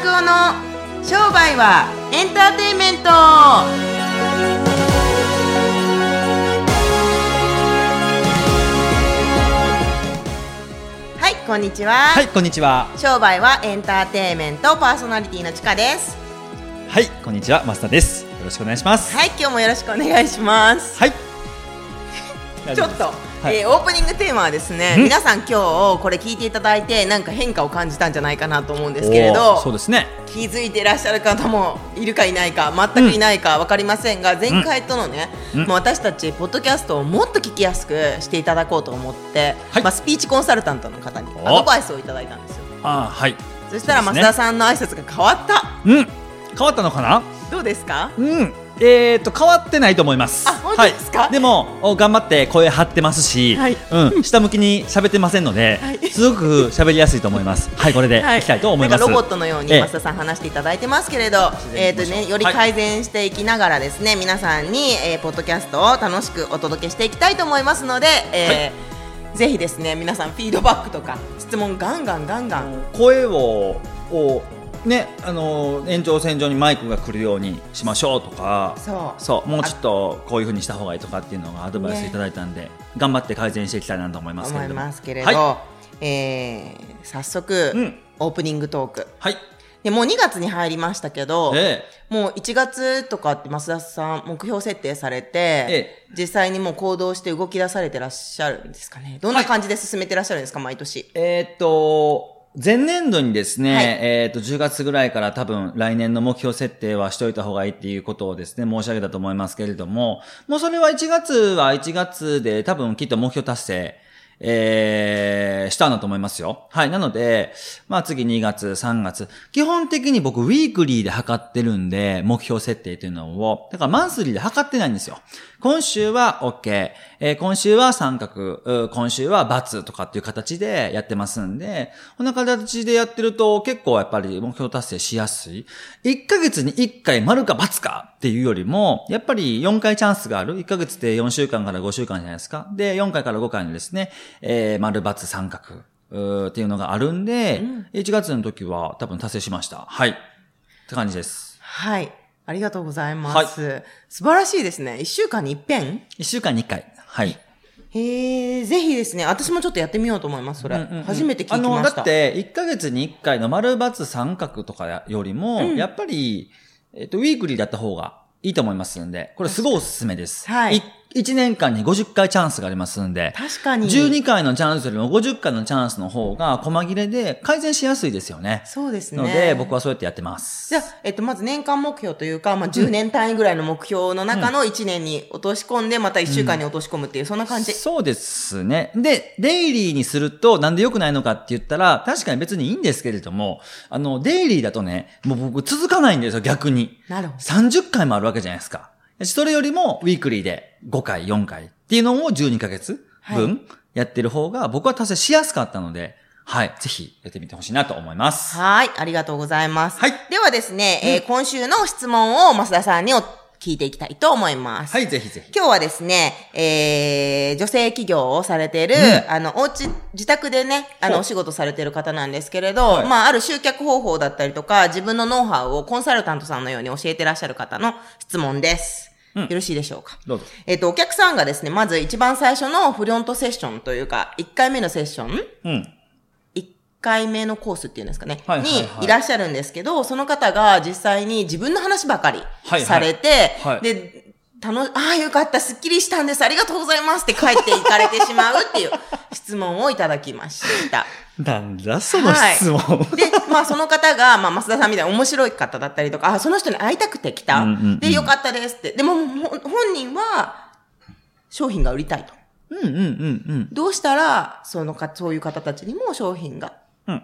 拓夫の商売はエンターテインメントはいこんにちは、はい、こんにちは。商売はエンターテインメントパーソナリティのちかですはい、こんにちは、増田です。よろしくお願いします。はい今日もよろしくお願いしますはい。ちょっと、はいえーオープニングテーマはですねうん皆さん今日これ聞いていただいてなんか変化を感じたんじゃないかなと思うんですけれどそうですね。気づいていらっしゃる方もいるかいないか全くいないか分かりませんが、前回とのね、うんもう私たちポッドキャストをもっと聞きやすくしていただこうと思って、はいまあ、スピーチコンサルタントの方におアドバイスをいただいたんですよあーはい。そしたら増田さんの挨拶が変わったうん。変わったのかな？どうですか？うん。えーと変わってないと思います。あ本当ですか？はい、でもお頑張って声張ってますし、はい。うん。下向きに喋ってませんので、はい。すごく喋りやすいと思います。はい、これでい。きたいと思います。ロボットのようにええ。増田さん話していただいてますけれど、えっ、とねより改善していきながらですね、皆さんに、えーポッドキャストを楽しくお届けしていきたいと思いますので、えーぜひですね皆さんフィードバックとか質問ガンガンガンガン。声ををねあの延長線上にマイクが来るようにしましょうとか。そう。そう。もうちょっとこういう風にした方がいいとかっていうのがアドバイスいただいたんで、頑張って改善していきたいなと思いますけ思いれどすけれど、はえー早速、うん。オープニングトーク。い、はい。でもう2月に入りましたけど、えもう1月とかって増田さん目標設定されて、え実際にもう行動して動き出されてらっしゃるんですかね。どんな感じで進めてらっしゃるんですか、毎年？えーっと前年度にですね、はいえーっと10月ぐらいから多分来年の目標設定はしといた方がいいっていうことをですね申し上げたと思いますけれどももうそれは1月は1月で多分きっと目標達成えー、したんだと思いますよ。はい。なので、まあ次2月、3月。基本的に僕、ウィークリーで測ってるんで、目標設定というのを、だからマンスリーで測ってないんですよ。今週は OK、えー今週は三角、う今週は×とかっていう形でやってますんで、こんな形でやってると結構やっぱり目標達成しやすい。1ヶ月に1回丸か×かっていうよりも、やっぱり4回チャンスがある。1ヶ月で4週間から5週間じゃないですか。で、4回から5回のですね、えー、丸×三角。っていうのがあるんで、1月の時は多分達成しました。はい。って感じです。はい。ありがとうございます。素晴らしいですね。1週間に一遍？1週間に1回。はい。へえ、ぜひですね、私もちょっとやってみようと思います、それ。うんうんうん初めて聞きました。あの、だって、1ヶ月に1回の丸×三角とかよりも、やっぱり、えっと、ウィークリーだった方がいいと思いますんで、これすごいおすすめです。はい1年間に50回チャンスがありますんで、確かに。12回のチャンスよりも50回のチャンスの方が、細切れで改善しやすいですよね。そうですね。ので、僕はそうやってやってます。じゃあ、えっと、まず年間目標というか、まあ、10年単位ぐらいの目標の中の1年に落とし込んで、また1週間に落とし込むっていう、そんな感じ。そうですね。で、デイリーにするとなんで良くないのかって言ったら、確かに別にいいんですけれども、あの、デイリーだとね、もう僕続かないんですよ、逆に。なるほど。30回もあるわけじゃないですか。それよりも、ウィークリーで5回、4回っていうのを12ヶ月分やってる方が、僕は達成しやすかったので、はい、ぜひやってみてほしいなと思います。はい。ありがとうございます。はいではですね、えー今週の質問を増田さんにお聞いていきたいと思います。はい、ぜひぜひ。今日はですね、えー、女性企業をされている、あの、おうち、自宅でね、あの、お仕事されている方なんですけれど、はいまあ、ある集客方法だったりとか、自分のノウハウをコンサルタントさんのように教えてらっしゃる方の質問です。うんよろしいでしょうか？どうぞ。えっ、と、お客さんがですね、まず一番最初のフロントセッションというか、1回目のセッションうん。1回目のコースっていうんですかね、はいはいはいにいらっしゃるんですけど、その方が実際に自分の話ばかりはいされて、はいで、楽ああ、よかった、すっきりしたんです、ありがとうございますって帰っていかれてしまうっていう質問をいただきました。なんだその質問。で、まあその方が、まあ増田さんみたいな面白い方だったりとか、あ、その人に会いたくて来た。うんうんうんで、よかったですって。でも、ほ本人は、商品が売りたいと。うんうんうんうん。どうしたら、そのか、そういう方たちにも商品がうん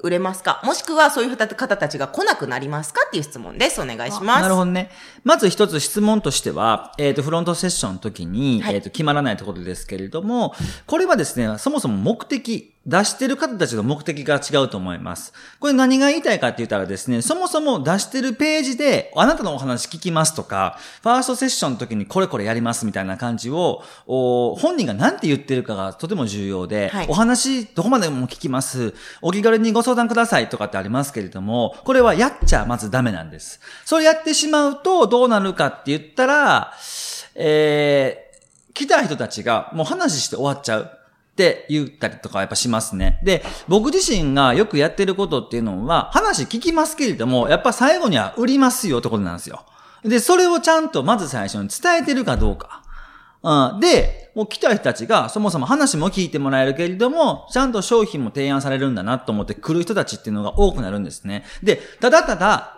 売れますか、もしくはそういう方たちが来なくなりますか？っていう質問です。お願いします。なるほどね。まず一つ質問としては、えっ、と、フロントセッションの時に、はいえっ、と、決まらないところですけれども、これはですね、そもそも目的出してる方たちの目的が違うと思います。これ何が言いたいかって言ったらですね、そもそも出してるページで、あなたのお話聞きますとか、ファーストセッションの時にこれこれやりますみたいな感じを、お本人が何て言ってるかがとても重要で、はいお話どこまでも聞きます。お気軽にご相談くださいとかってありますけれども、これはやっちゃまずダメなんです。それやってしまうとどうなるかって言ったら、えー、来た人たちがもう話して終わっちゃう。って言ったりとかやっぱしますね。で、僕自身がよくやってることっていうのは、話聞きますけれども、やっぱ最後には売りますよってことなんですよ。で、それをちゃんとまず最初に伝えてるかどうか。うん、で、もう来た人たちがそもそも話も聞いてもらえるけれども、ちゃんと商品も提案されるんだなと思って来る人たちっていうのが多くなるんですね。で、ただただ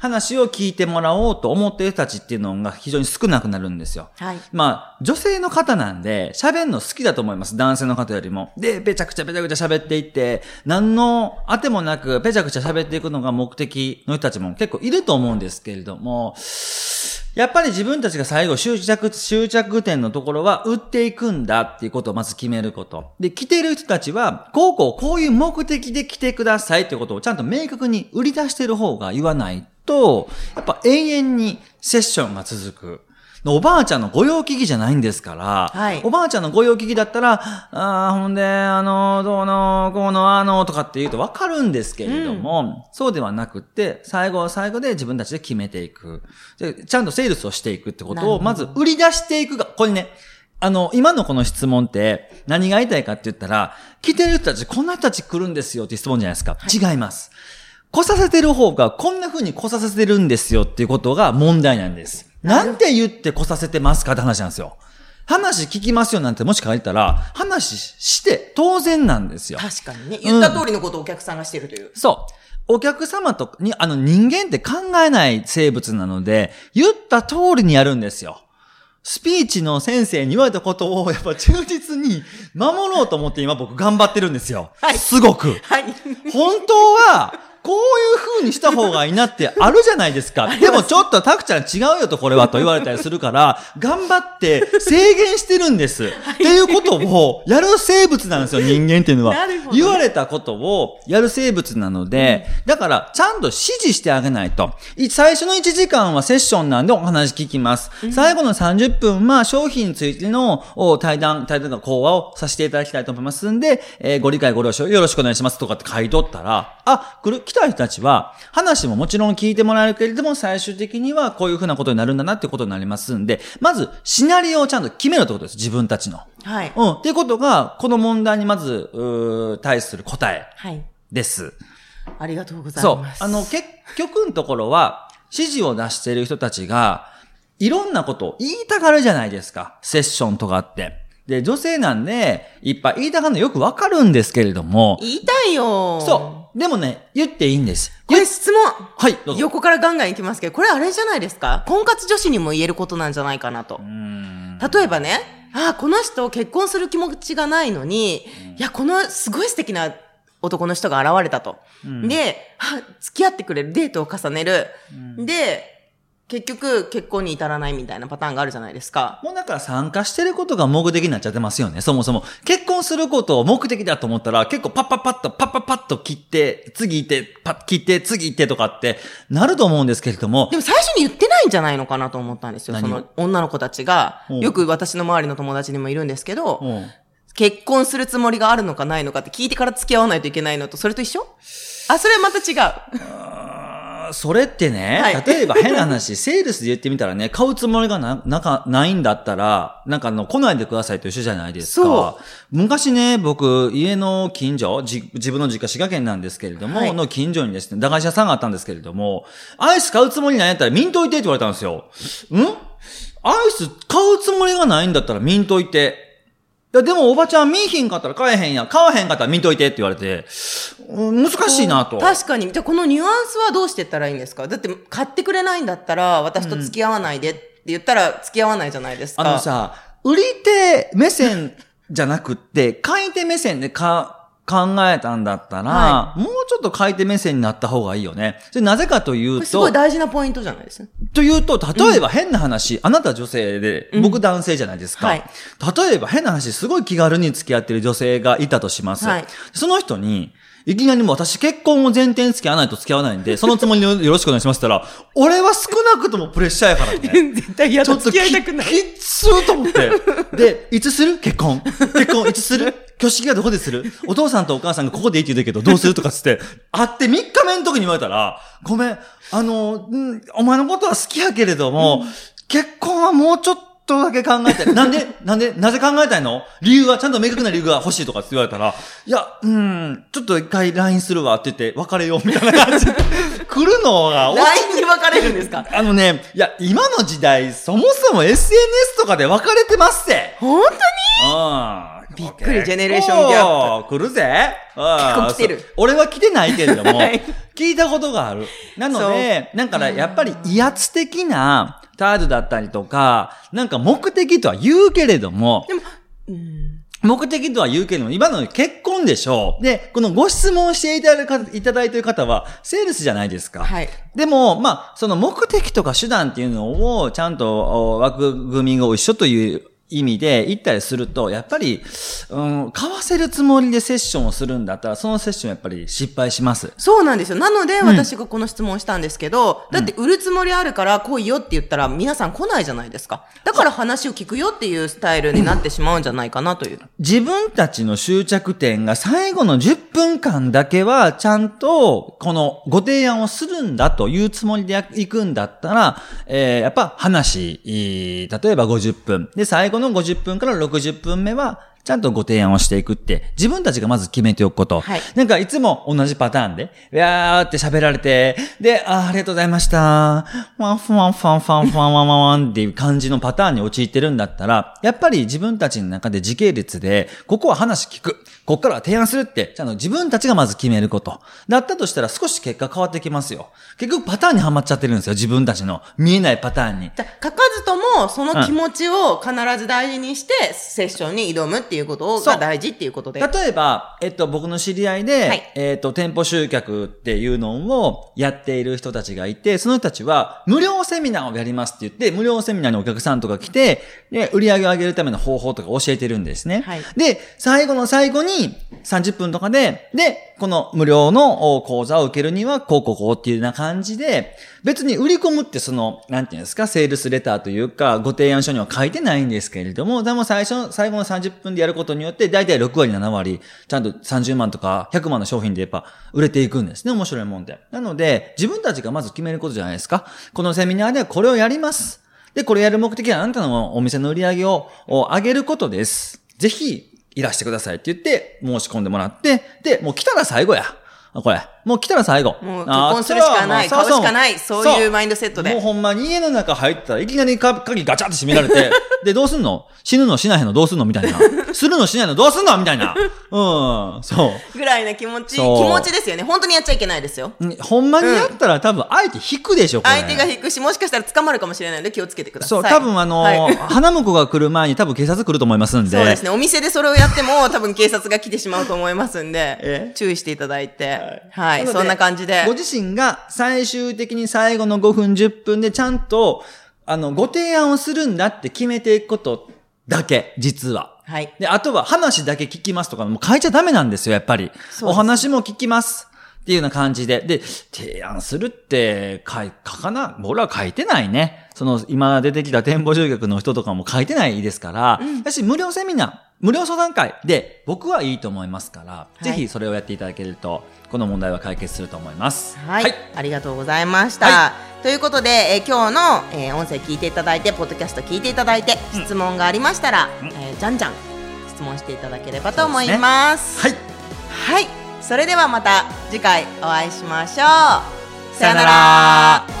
話を聞いてもらおうと思っている人たちっていうのが非常に少なくなるんですよ。はい。まあ、女性の方なんで、喋るの好きだと思います。男性の方よりも。で、ぺちゃくちゃぺちゃくちゃ喋っていって、何の当てもなく、ぺちゃくちゃ喋っていくのが目的の人たちも結構いると思うんですけれども、やっぱり自分たちが最後終着、終着点のところは売っていくんだっていうことをまず決めること。で、来ている人たちは、こうこうこういう目的で来てくださいっていうことをちゃんと明確に売り出してる方が言わないと、やっぱ永遠にセッションが続く。おばあちゃんの御用聞きじゃないんですから、はいおばあちゃんの御用聞きだったら、ああ、ほんで、あの、どうの、こうの、あの、とかって言うとわかるんですけれども、そうではなくって、最後は最後で自分たちで決めていく。でちゃんとセールスをしていくってことを、まず売り出していくが、これね、あの、今のこの質問って、何が言いたいかって言ったら、来てる人たち、こんな人たち来るんですよっていう質問じゃないですか。違います。来させてる方が、こんな風に来させてるんですよっていうことが問題なんです。なんて言って来させてますかって話なんですよ。話聞きますよなんてもし書いたら、話して当然なんですよ。確かにね。言った通りのことをお客さんがしてるという。そう。お客様とに、あの人間って考えない生物なので、言った通りにやるんですよ。スピーチの先生に言われたことをやっぱ忠実に守ろうと思って今僕頑張ってるんですよ。はいすごく。はい。本当は、こういう風にした方がいいなってあるじゃないですか。でもちょっとタクちゃん違うよとこれはと言われたりするから、頑張って制限してるんです。っていうことをやる生物なんですよ、人間っていうのは言われたことをやる生物なので、だからちゃんと指示してあげないと。い最初の1時間はセッションなんでお話聞きます。最後の30分は商品についてのお対談、対談が講話をさせていただきたいと思いますんで、えーご理解ご了承よろしくお願いしますとかって書いとったら、あ、来る、来た人たちは話ももちろん聞いてもらえるけれども、最終的にはこういうふうなことになるんだなってことになりますんで、まずシナリオをちゃんと決めるってことです。自分たちの。はい。うん。っていうことが、この問題にまず、うー対する答えはい。です。ありがとうございそうま。す。あの、結局のところは、指示を出している人たちが、いろんなことを言いたがるじゃないですか。セッションとかって。で、女性なんで、いっぱい言いたがるのよくわかるんですけれども、言いたいよ。そう。でもね、言っていいんです。これ質問。はい、どうぞ。横からガンガンいきますけど、これあれじゃないですか？婚活女子にも言えることなんじゃないかなと。例えばね、ああ、この人結婚する気持ちがないのに、いや、このすごい素敵な男の人が現れたと。で、あ付き合ってくれる、デートを重ねる。で、結局結婚に至らないみたいなパターンがあるじゃないですか。もうだから参加してることが目的になっちゃってますよね、そもそも。結婚することを目的だと思ったら、結構パッパッパッと、パッパッパッと切って、次行って、パッ、切って、次行ってとかって、なると思うんですけれどもで、も最初に言ってないんじゃないのかなと思ったんですよ。その女の子たちが、うんよく私の周りの友達にもいるんですけど、うん結婚するつもりがあるのかないのかって聞いてから付き合わないといけないのと、それと一緒？あ、それはまた違う。それってね、はい例えば変な話、セールスで言ってみたらね、買うつもりがな、なんか、ないんだったら、なんかあの、来ないでくださいと一緒じゃないですそか。昔ね、僕、家の近所、じ自分の実家滋賀県なんですけれども、はいの近所にですね、駄菓子屋さんがあったんですけれども、アイス買うつもりないんやったら見んといてって言われたんですよ。ん？アイス買うつもりがないんだったら見んといて。いや、でもおばちゃん見いひんかったら買えへんやん。買わへんかったら見といてって言われて、うん難しいなと。確かに。じゃあこのニュアンスはどうしてったらいいんですか？だって買ってくれないんだったら、私と付き合わないでって言ったら付き合わないじゃないですか。あのさ、売り手目線じゃなくって、買い手目線でか考えたんだったら、はもうちょっと買い手目線になった方がいいよね。それなぜかというこれすごいと、大事なポイントじゃないですか。というと、例えば変な話、あなた女性で、僕男性じゃないですか。はい例えば変な話、すごい気軽に付き合ってる女性がいたとします。はいその人に、いきなりもう私結婚を前提に付き合わないと付き合わないんで、そのつもりでよろしくお願いしますったら、俺は少なくともプレッシャーやからね。絶対嫌ちょっとききっつーと思って。で、いつする？結婚。結婚いつする？挙式はどこでする？お父さんとお母さんがここでいいって言うけど、どうする？とかっつって、会って3日目の時に言われたら、ごめん、あの、うんお前のことは好きやけれども、結婚はもうちょっとだけ考えて、なんでなんでなぜ考えたいの？理由は、ちゃんと明確な理由が欲しいとかって言われたら、いや、うん、ちょっと一回 LINE するわって言って、別れようみたいな感じで、来るのが、LINE に分かれるんですか？あのね、いや、今の時代、そもそも SNS とかで分かれてますって。本当に？うん。びっくりジェネレーションギャップ。来るぜ。結構来てる俺は来てないけれども、はい聞いたことがある。なので、なんかねやっぱり威圧的な態度だったりとか、なんか目的とは言うけれども、でも、うん。目的とは言うけれども、今の結婚でしょう。で、このご質問していただいたいただいている方は、セールスじゃないですか。はい。でも、まあ、その目的とか手段っていうのを、ちゃんとお枠組みが一緒という意味で言ったりすると、やっぱり、うん、買わせるつもりでセッションをするんだったら、そのセッションやっぱり失敗します。そうなんですよ。なので、私がこの質問をしたんですけど、だって売るつもりあるから来いよって言ったら皆さん来ないじゃないですか。だから話を聞くよっていうスタイルになってしまうんじゃないかなという。自分たちの終着点が最後の10分間だけは、ちゃんと、このご提案をするんだというつもりで行くんだったら、えーやっぱ話、例えば50分。で、最後の50分から60分目は、ちゃんとご提案をしていくって、自分たちがまず決めておくこと。はいなんかいつも同じパターンで、わーって喋られて、で、あーありがとうございました。ワンフワンファンファンファンワンワンワンっていう感じのパターンに陥ってるんだったら、やっぱり自分たちの中で時系列で、ここは話聞く。ここからは提案するって、ちゃんと自分たちがまず決めること。だったとしたら少し結果変わってきますよ。結局パターンにはまっちゃってるんですよ。自分たちの見えないパターンに。書かずとも、その気持ちを必ず大事にして、セッションに挑むっていうことが大事っていうことで。例えば、えっと、僕の知り合いで、はいえっと、店舗集客っていうのをやっている人たちがいて、その人たちは、無料セミナーをやりますって言って、無料セミナーにお客さんとか来て、で、売り上げを上げるための方法とか教えてるんですね。はいで、最後の最後に、30分とかで、で、この無料の講座を受けるには、こうこうこうっていうような感じで、別に売り込むってその、なんていうんですか、セールスレターというか、ご提案書には書いてないんですけれども、でも最初、最後の30分でやることによって、だいたい6割、7割、ちゃんと30万とか100万の商品でやっぱ売れていくんですね、面白いもんで。なので、自分たちがまず決めることじゃないですか。このセミナーではこれをやります。で、これやる目的はあなたのお店の売り上げを上げることです。ぜひ、いらしてくださいって言って、申し込んでもらって、で、もう来たら最後や。これ。もう来たら最後。もう結婚するしかない買うしかないそういうマインドセットでもうほんまに家の中入ったらいきなりか鍵ガチャって閉められて、で、どうすんの？死ぬのしないのどうすんのみたいな。するのしないのどうすんのみたいな。うん、そう。ぐらいな気持ち、気持ちですよね。本当にやっちゃいけないですよ。んほんまにやったら多分相手引くでしょ、これ。相手が引くし、もしかしたら捕まるかもしれないので気をつけてください。そう、多分あの花婿が来る前に多分警察来ると思いますんで。そうですね。お店でそれをやっても、多分警察が来てしまうと思いますんで え、注意していただいて。はい。のでそんな感じでご。自身が最終的に最後の5分、10分でちゃんと、あの、ご提案をするんだって決めていくことだけ、実は。はい。で、あとは話だけ聞きますとかもう書いちゃダメなんですよ、やっぱり。すお話も聞きます。っていうような感じで。で、提案するって書かな、俺は書いてないね。その、今出てきた店舗集客の人とかも書いてないですから、だし、無料セミナー、無料相談会で僕はいいと思いますから、いぜひそれをやっていただけると、この問題は解決すると思います。はい、ありがとうございました。はということで、えー今日の、えー音声聞いていただいて、ポッドキャスト聞いていただいて、質問がありましたら、うんえーじゃんじゃん質問していただければと思います。はい。はい、それではまた次回お会いしましょう。さよなら